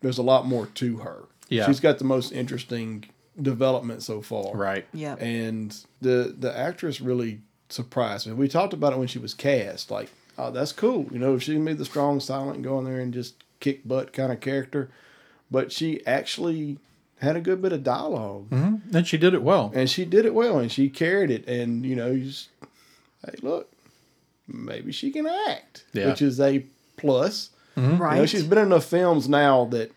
There's a lot more to her. Yeah. she's got the most interesting development so far. Right. Yeah. and the the actress really surprised me. We talked about it when she was cast. Like, oh, that's cool. You know, she can be the strong, silent, go in there and just kick butt kind of character. But she actually had a good bit of dialogue Mm-hmm. And she did it well. and she did it well and she carried it and you know you just hey look maybe she can act Yeah. which is a plus Right. you know she's been in enough films now that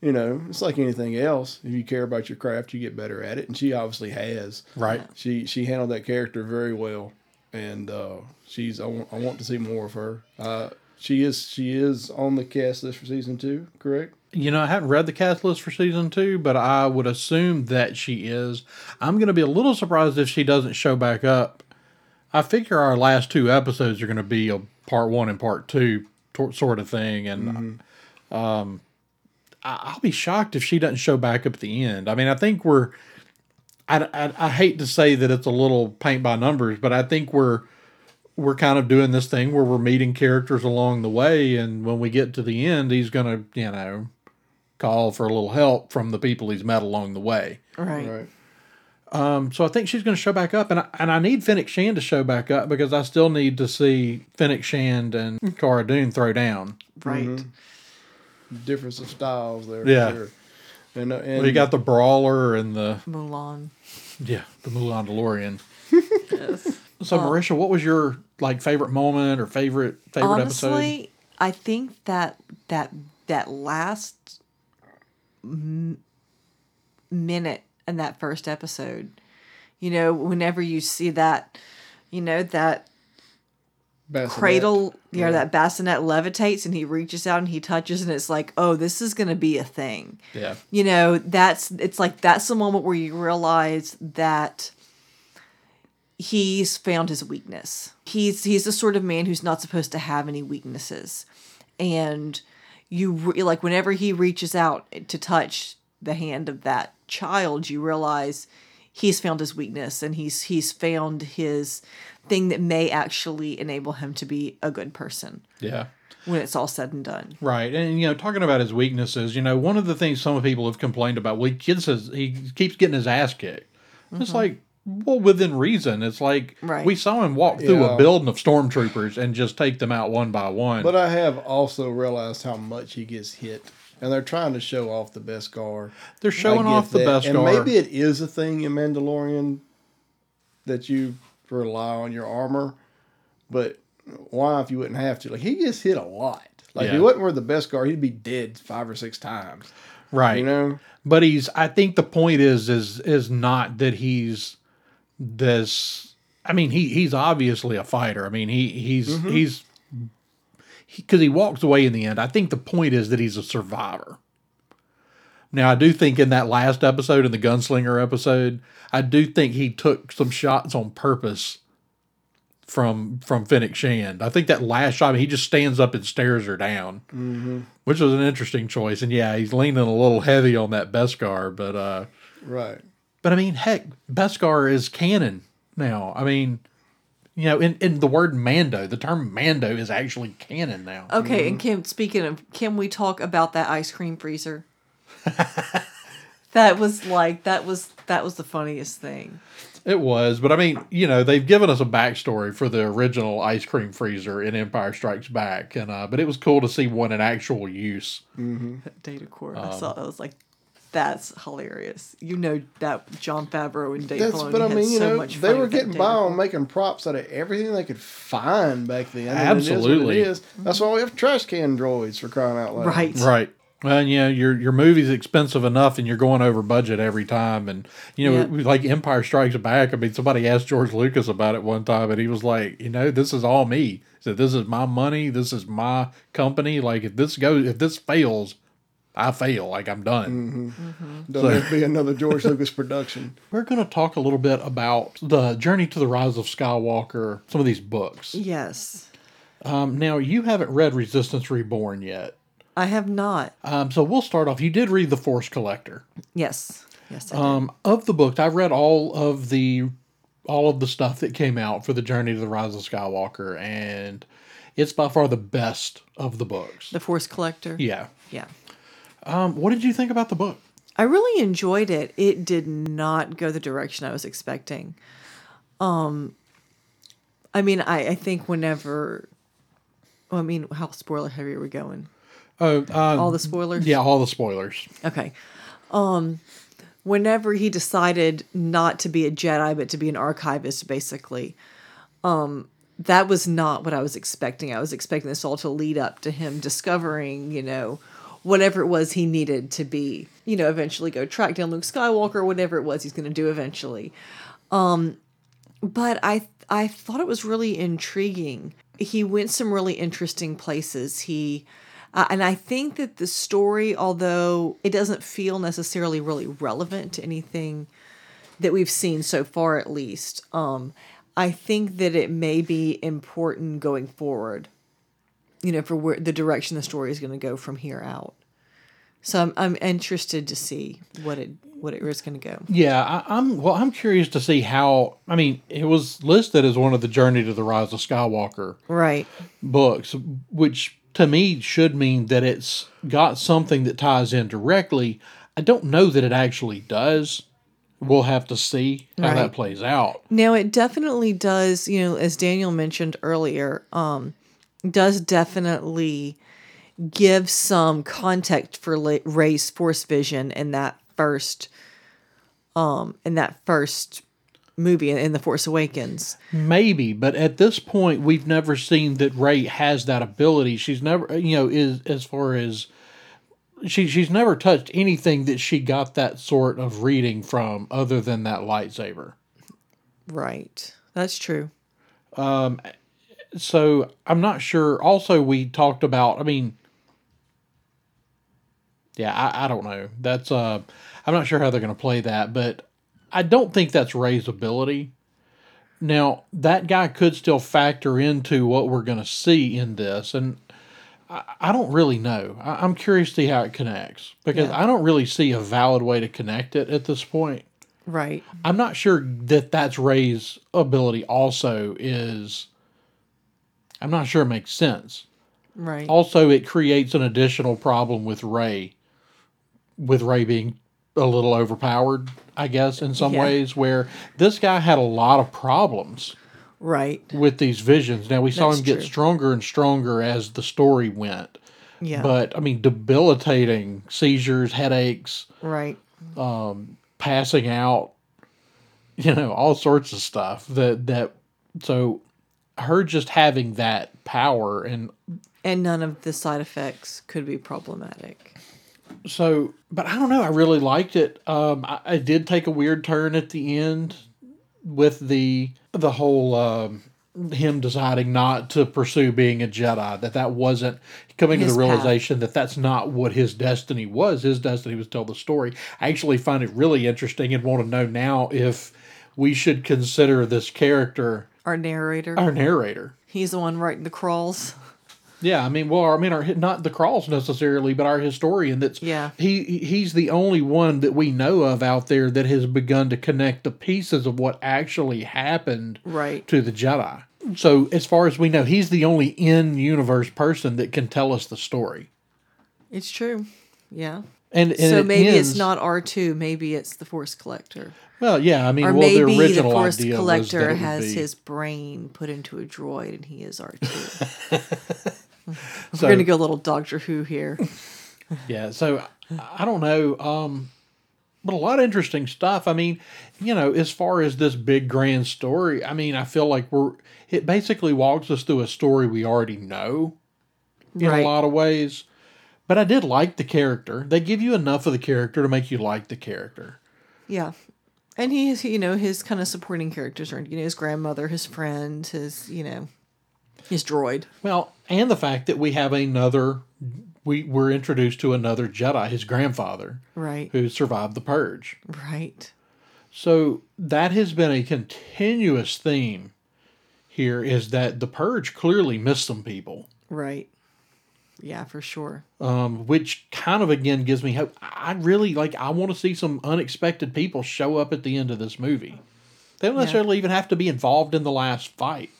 you know it's like anything else if you care about your craft you get better at it and she obviously has Right. she she handled that character very well and uh she's i want, I want to see more of her uh she is she is on the cast list for season two correct You know, I haven't read the cast list for season two, but I would assume that she is. I'm going to be a little surprised if she doesn't show back up. I figure our last two episodes are going to be a part one and part two sort of thing, and um, I- I'll be shocked if she doesn't show back up at the end. I mean, I think we're. I, I, I hate to say that it's a little paint by numbers, but I think we're we're kind of doing this thing where we're meeting characters along the way, and when we get to the end, he's gonna, you know, call for a little help from the people he's met along the way. Right. Right. Um, so I think she's going to show back up, and I, and I need Fennec Shand to show back up because I still need to see Fennec Shand and Cara Dune throw down. Right. Mm-hmm. Difference of styles there. Yeah. Sure. And, uh, and Well, you got the brawler and the Mulan. yeah the Mulan DeLorean. Yes. So um, Marisha, what was your like favorite moment or favorite favorite episode? Honestly, I think that that that last m- minute in that first episode, you know, whenever you see that, you know, that bassinet. cradle, you know, that bassinet levitates and he reaches out and he touches and it's like, oh, this is gonna be a thing. Yeah, You know, that's it's like that's the moment where you realize that he's found his weakness. He's he's the sort of man who's not supposed to have any weaknesses. And you re- like whenever he reaches out to touch the hand of that child, you realize he's found his weakness and he's he's found his thing that may actually enable him to be a good person yeah. when it's all said and done. Right, and you know, talking about his weaknesses, you know, one of the things some people have complained about, well, he gets his, he keeps getting his ass kicked. It's mm-hmm. like, well, within reason. It's like Right. we saw him walk through Yeah. a building of stormtroopers and just take them out one by one. But I have also realized how much he gets hit. And they're trying to show off the Beskar. They're showing I get off the that. best And maybe it is a thing in Mandalorian that you rely on your armor. But why if you wouldn't have to? Like, he gets hit a lot. Like, if he wasn't wear the Beskar, he'd be dead five or six times. right? You know? But he's. I think the point is is is not that he's this. I mean, he he's obviously a fighter. I mean, he he's Mm-hmm. he's because he, walks away in the end. I think the point is that he's a survivor. Now, I do think in that last episode, in the gunslinger episode, I do think he took some shots on purpose from from Fennec Shand. I think that last shot, he just stands up and stares her down, mm-hmm. which was an interesting choice. And yeah, he's leaning a little heavy on that Beskar, but uh, Right. But I mean, heck, Beskar is canon now. I mean, you know, in, in the word Mando, the term Mando is actually canon now. Okay, and Kim, speaking of, can we talk about that ice cream freezer? that was like that was that was the funniest thing. It was, but I mean, you know, they've given us a backstory for the original ice cream freezer in Empire Strikes Back, and uh, but it was cool to see one in actual use. Data core. Um, I saw. I was like, that's hilarious. You know that Jon Favreau and Dave That's, Filoni but I had mean, you so know, much they fun were getting data by on making props out of everything they could find back then. and it is what Absolutely. it is. That's why we have trash can droids for crying out loud. Right. Right. Well, and, you know, your your movie's expensive enough, and you're going over budget every time. And you know, Yeah. like Empire Strikes Back. I mean, somebody asked George Lucas about it one time, and he was like, you know, this is all me. He said, "This is my money. This is my company. Like, if this goes, if this fails, I fail. Like, I'm done." Don't have to be another George Lucas production. We're going to talk a little bit about the journey to the rise of Skywalker. Some of these books. Yes, Um, now, you haven't read Resistance Reborn yet. I have not. Um, so we'll start off. You did read The Force Collector. Yes, yes. I did. Um, of the books, I've read all of the all of the stuff that came out for the Journey to the Rise of Skywalker, and it's by far the best of the books. the Force Collector. Yeah. Yeah. Um, what did you think about the book? I really enjoyed it. It did not go the direction I was expecting. Um, I mean, I, I think whenever, well, I mean, how spoiler heavy are we going? Oh, uh, All the spoilers? yeah, all the spoilers. Okay. Um, whenever he decided not to be a Jedi but to be an archivist, basically, um, that was not what I was expecting. I was expecting this all to lead up to him discovering, you know, whatever it was he needed to be, you know, eventually go track down Luke Skywalker, whatever it was he's going to do eventually. Um, but I I thought it was really intriguing. He went some really interesting places. He Uh, and I think that the story, although it doesn't feel necessarily really relevant to anything that we've seen so far, at least, um, I think that it may be important going forward. You know, for where the direction the story is going to go from here out. So I'm I'm interested to see what it what it is going to go. Yeah, I, I'm well. I'm curious to see how. I mean, it was listed as one of the Journey to the Rise of Skywalker Right. books, which to me should mean that it's got something that ties in directly. I don't know that it actually does. We'll have to see how Right. that plays out. Now it definitely does, you know, as Daniel mentioned earlier, um, does definitely give some context for Rey's force vision in that first, um, in that first movie in The Force Awakens. Maybe, but at this point, we've never seen that Rey has that ability. She's never, you know, is as far as she she's never touched anything that she got that sort of reading from, other than that lightsaber. Right. That's true. So I'm not sure. Also, we talked about. I mean, yeah, I, I don't know. That's uh, I'm not sure how they're going to play that, but I don't think that's Rey's ability. Now that guy could still factor into what we're going to see in this, and I, I don't really know. I, I'm curious to see how it connects because Yeah. I don't really see a valid way to connect it at this point. Right. I'm not sure that that's Rey's ability. Also, is I'm not sure it makes sense. Right. Also, it creates an additional problem with Rey, with Rey being a little overpowered, I guess, in some Yeah. ways, where this guy had a lot of problems right. with these visions. Now, we saw That's him get true. stronger and stronger as the story went. Yeah. But, I mean, debilitating seizures, headaches, right. Um, passing out, you know, all sorts of stuff that, that, so her just having that power and And none of the side effects could be problematic. so but i don't know i really liked it um i, I did take a weird turn at the end with the the whole um him deciding not to pursue being a jedi that that wasn't coming to His the path. realization that that's not what his destiny was his destiny was to tell the story i actually find it really interesting and want to know now if we should consider this character Our narrator, our narrator he's the one writing the crawls. Yeah, I mean, well, I mean, our not the Crawls necessarily, but our historian. That's Yeah. He he's the only one that we know of out there that has begun to connect the pieces of what actually happened Right. to the Jedi. So, as far as we know, he's the only in-universe person that can tell us the story. It's true. Yeah. And, and so it maybe ends- it's not R two. Maybe it's the Force Collector, Well, yeah, I mean, or well, maybe the, original Force idea Collector has be- his brain put into a droid, and he is R two. We're gonna go a little Doctor Who here. Yeah, so I don't know, um, but a lot of interesting stuff. I mean, you know, as far as this big grand story, I mean, I feel like we're it basically walks us through a story we already know in Right. a lot of ways. But I did like the character. They give you enough of the character to make you like the character. Yeah. And he is, you know, his kind of supporting characters are, you know, his grandmother, his friend, his, you know, his droid. Well, and the fact that we have another we we're introduced to another Jedi, his grandfather, Right. who survived the purge. Right. So that has been a continuous theme here is that the purge clearly missed some people, Right. Yeah, for sure. um, which kind of again gives me hope. I really like. I want to see some unexpected people show up at the end of this movie. They don't Yeah. necessarily even have to be involved in the last fight.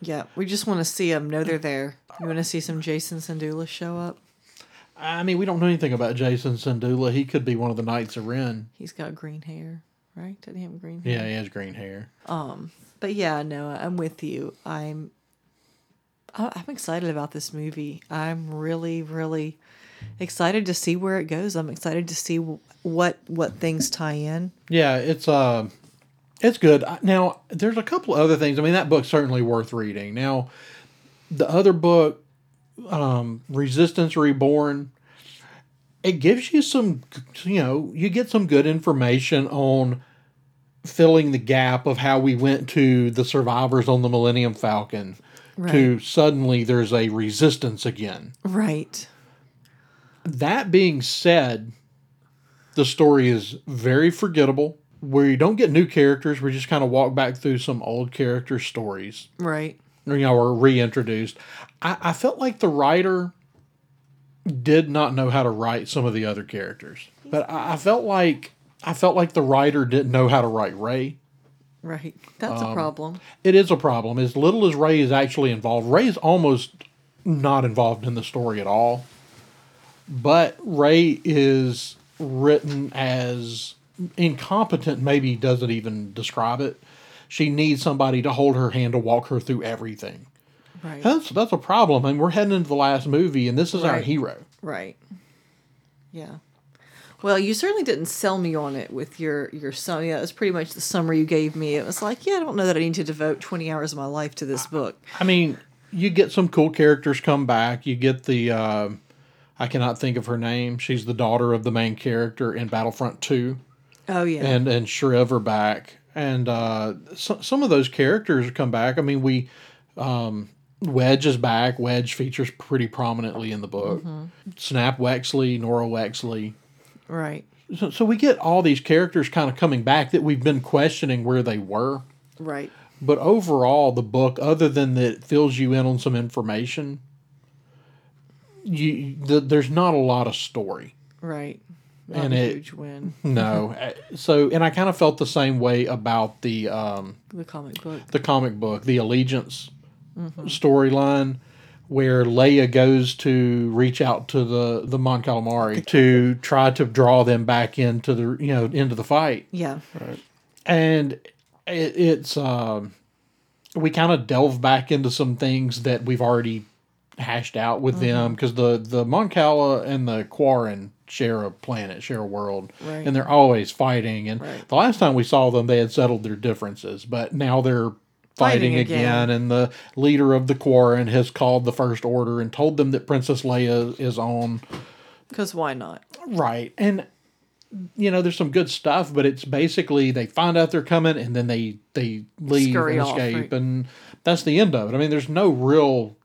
Yeah, we just want to see them, know they're there. You want to see some Jason Sandula show up? I mean, we don't know anything about Jason Sandula. He could be one of the Knights of Ren. He's got green hair, right? Did he have green hair? Yeah, he has green hair. Um, but yeah, no, I'm with you. I'm I'm excited about this movie. I'm really, really excited to see where it goes. I'm excited to see what what things tie in. Yeah, it's uh, it's good. Now, there's a couple other things. I mean, that book's certainly worth reading. Now, the other book, um, Resistance Reborn, it gives you some, you know, you get some good information on filling the gap of how we went to the survivors on the Millennium Falcon to suddenly there's a resistance again. Right. That being said, the story is very forgettable. We don't get new characters. We just kind of walk back through some old character stories, Right. you know, or reintroduced. I, I felt like the writer did not know how to write some of the other characters, but I, I felt like I felt like the writer didn't know how to write Rey. Right. That's Um, a problem. It is a problem. As little as Rey is actually involved, Rey is almost not involved in the story at all. But Rey is written as incompetent, maybe doesn't even describe it. She needs somebody to hold her hand to walk her through everything. Right. That's that's a problem. I mean, we're heading into the last movie, and this is our hero. Right. Yeah. Well, you certainly didn't sell me on it with your your sum. Yeah, it was pretty much the summary you gave me. It was like, yeah, I don't know that I need to devote twenty hours of my life to this book. I mean, you get some cool characters come back. You get the uh, I cannot think of her name. She's the daughter of the main character in Battlefront Two. Oh yeah. and and Shriv are back, and uh, so, some of those characters come back. I mean, we um, Wedge is back. Wedge features pretty prominently in the book. Snap Wexley, Norra Wexley. Right. So, so we get all these characters kind of coming back that we've been questioning where they were. Right. But overall, the book, other than that, it fills you in on some information. You, the, there's not a lot of story. Right. Not And a it- huge win. No, so and I kind of felt the same way about the um, The comic book. the comic book, the Allegiance storyline, where Leia goes to reach out to the the Mon Calamari to try to draw them back into the you know into the fight, Yeah. Right. and it, it's um, we kind of delve back into some things that we've already hashed out with them because the the Mon Cala and the Quarren share a planet, share a world, Right. and they're always fighting. And Right. the last time we saw them, they had settled their differences, but now they're fighting, Fighting again. again. And the leader of the Quarren has called the First Order and told them that Princess Leia is on. Because why not? Right. And you know, there's some good stuff, but it's basically they find out they're coming and then they they leave Scurry and off, escape, right. and that's the end of it. I mean, there's no real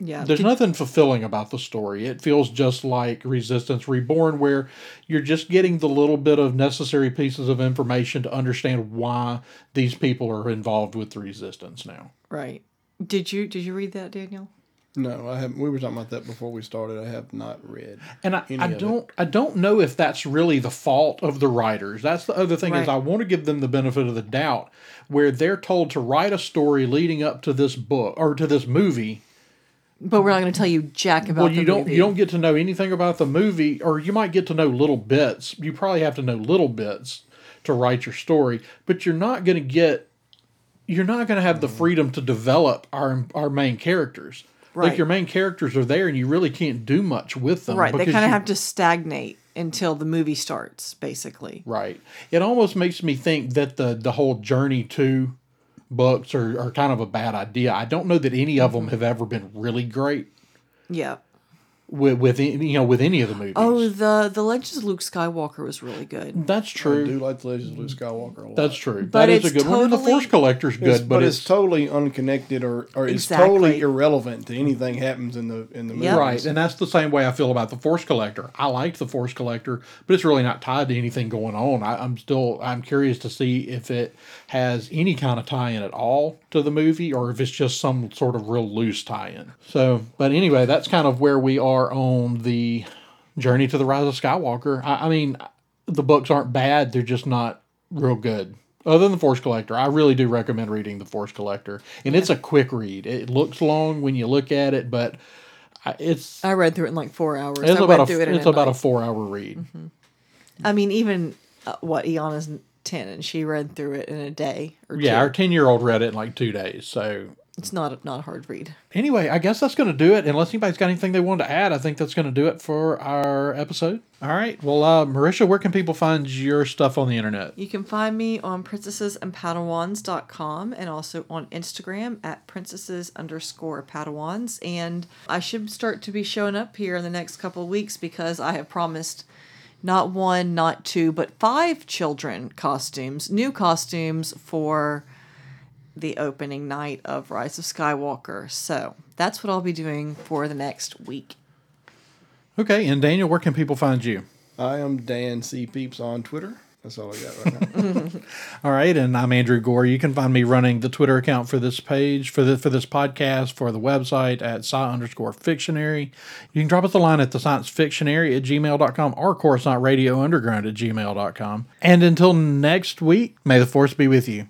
Yeah. there's Did- nothing fulfilling about the story. It feels just like Resistance Reborn, where you're just getting the little bit of necessary pieces of information to understand why these people are involved with the Resistance now. right. Did you did you read that, Daniel? No, I haven't. We were talking about that before we started. I have not read. And I, Any I of don't I don't know if that's really the fault of the writers. That's the other thing is I want to give them the benefit of the doubt where they're told to write a story leading up to this book or to this movie But we're not going to tell you jack about well, the you don't movie. you don't get to know anything about the movie, or you might get to know little bits. You probably have to know little bits to write your story, but you're not going to get you're not going to have Mm. the freedom to develop our our main characters. Like your main characters are there, and you really can't do much with them. Right. They kind of have to stagnate until the movie starts, basically. Right. It almost makes me think that the the whole journey to books are, are kind of a bad idea. I don't know that any of Mm-hmm. them have ever been really great Yeah. With with any- you know with any of the movies. Oh, the the Legends of Luke Skywalker was really good. that's true. I true. do like the Legends of Luke Skywalker a lot. That's true. But that is a it's good one. And the totally- Force Collector's good, It's- but, it's, totally unconnected or, or it's Exactly. totally irrelevant to anything happens in the in the movie. Yep. right. And that's the same way I feel about the Force Collector. I liked the Force Collector, but it's really not tied to anything going on. I, I'm still I'm curious to see if it has any kind of tie-in at all to the movie, or if it's just some sort of real loose tie-in. So, but anyway, that's kind of where we are on the journey to the Rise of Skywalker. I, I mean, the books aren't bad; they're just not real good. Other than the Force Collector, I really do recommend reading the Force Collector, and it's a quick read. It looks long when you look at it, but it's I read through it in like four hours. it's I about a it it's about a night. Mm-hmm. four hour read. I mean, even uh, what Iana's ten, and she read through it in a day or Yeah, two. our ten year old read it in like two days. So It's not a, not a hard read. anyway, I guess that's going to do it. Unless anybody's got anything they wanted to add, I think that's going to do it for our episode. All right. Well, uh, Marisha, where can people find your stuff on the internet? You can find me on princessesandpadawans.com and also on Instagram at princesses underscore padawans. And I should start to be showing up here in the next couple of weeks because I have promised not one, not two, but five children costumes, new costumes for the opening night of Rise of Skywalker. So that's what I'll be doing for the next week. Okay, and Daniel, where can people find you? I am Dan C Peeps on Twitter. That's all I got right now. All right, and I'm Andrew Gore. You can find me running the Twitter account for this page, for the for this podcast, for the website at sci underscore fictionary. You can drop us a line at the science fictionary at gmail.com or Coruscant Radio Underground at gmail.com. And until next week, may the force be with you.